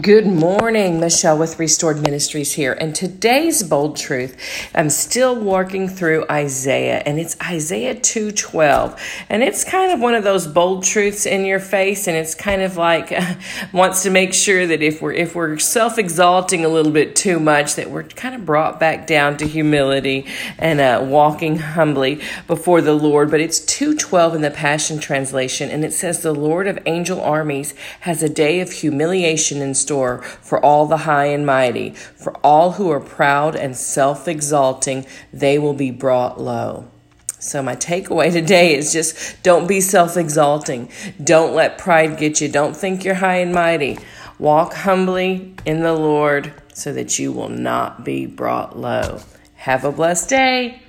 Good morning, Michelle with Restored Ministries here. And today's bold truth, I'm still working through Isaiah, and it's Isaiah 2:12. And it's kind of one of those bold truths in your face, and it's kind of like wants to make sure that if we're if we're self-exalting a little bit too much, that we're kind of brought back down to humility and uh, walking humbly before the Lord. But it's 2:12 in the Passion Translation, and it says, "The Lord of angel armies has a day of humiliation and store for all the high and mighty. For all who are proud and self exalting, they will be brought low. So, my takeaway today is just don't be self exalting. Don't let pride get you. Don't think you're high and mighty. Walk humbly in the Lord so that you will not be brought low. Have a blessed day.